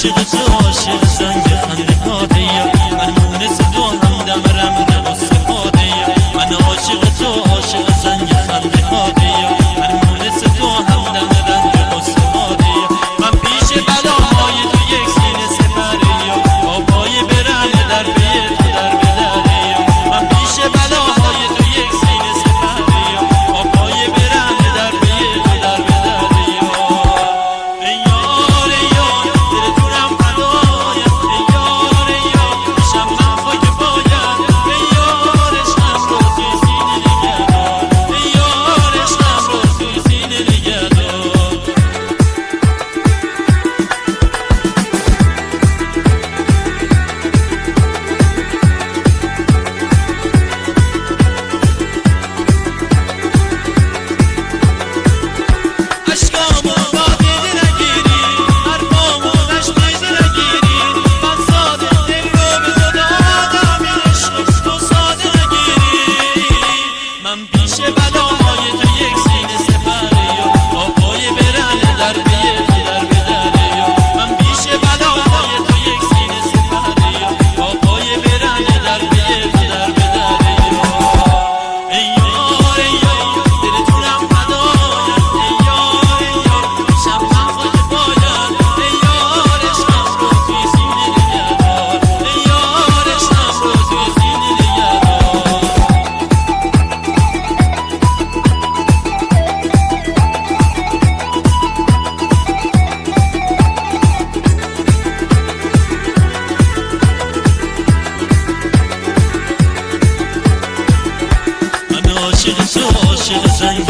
写的字我写的三个是的，是我是的真。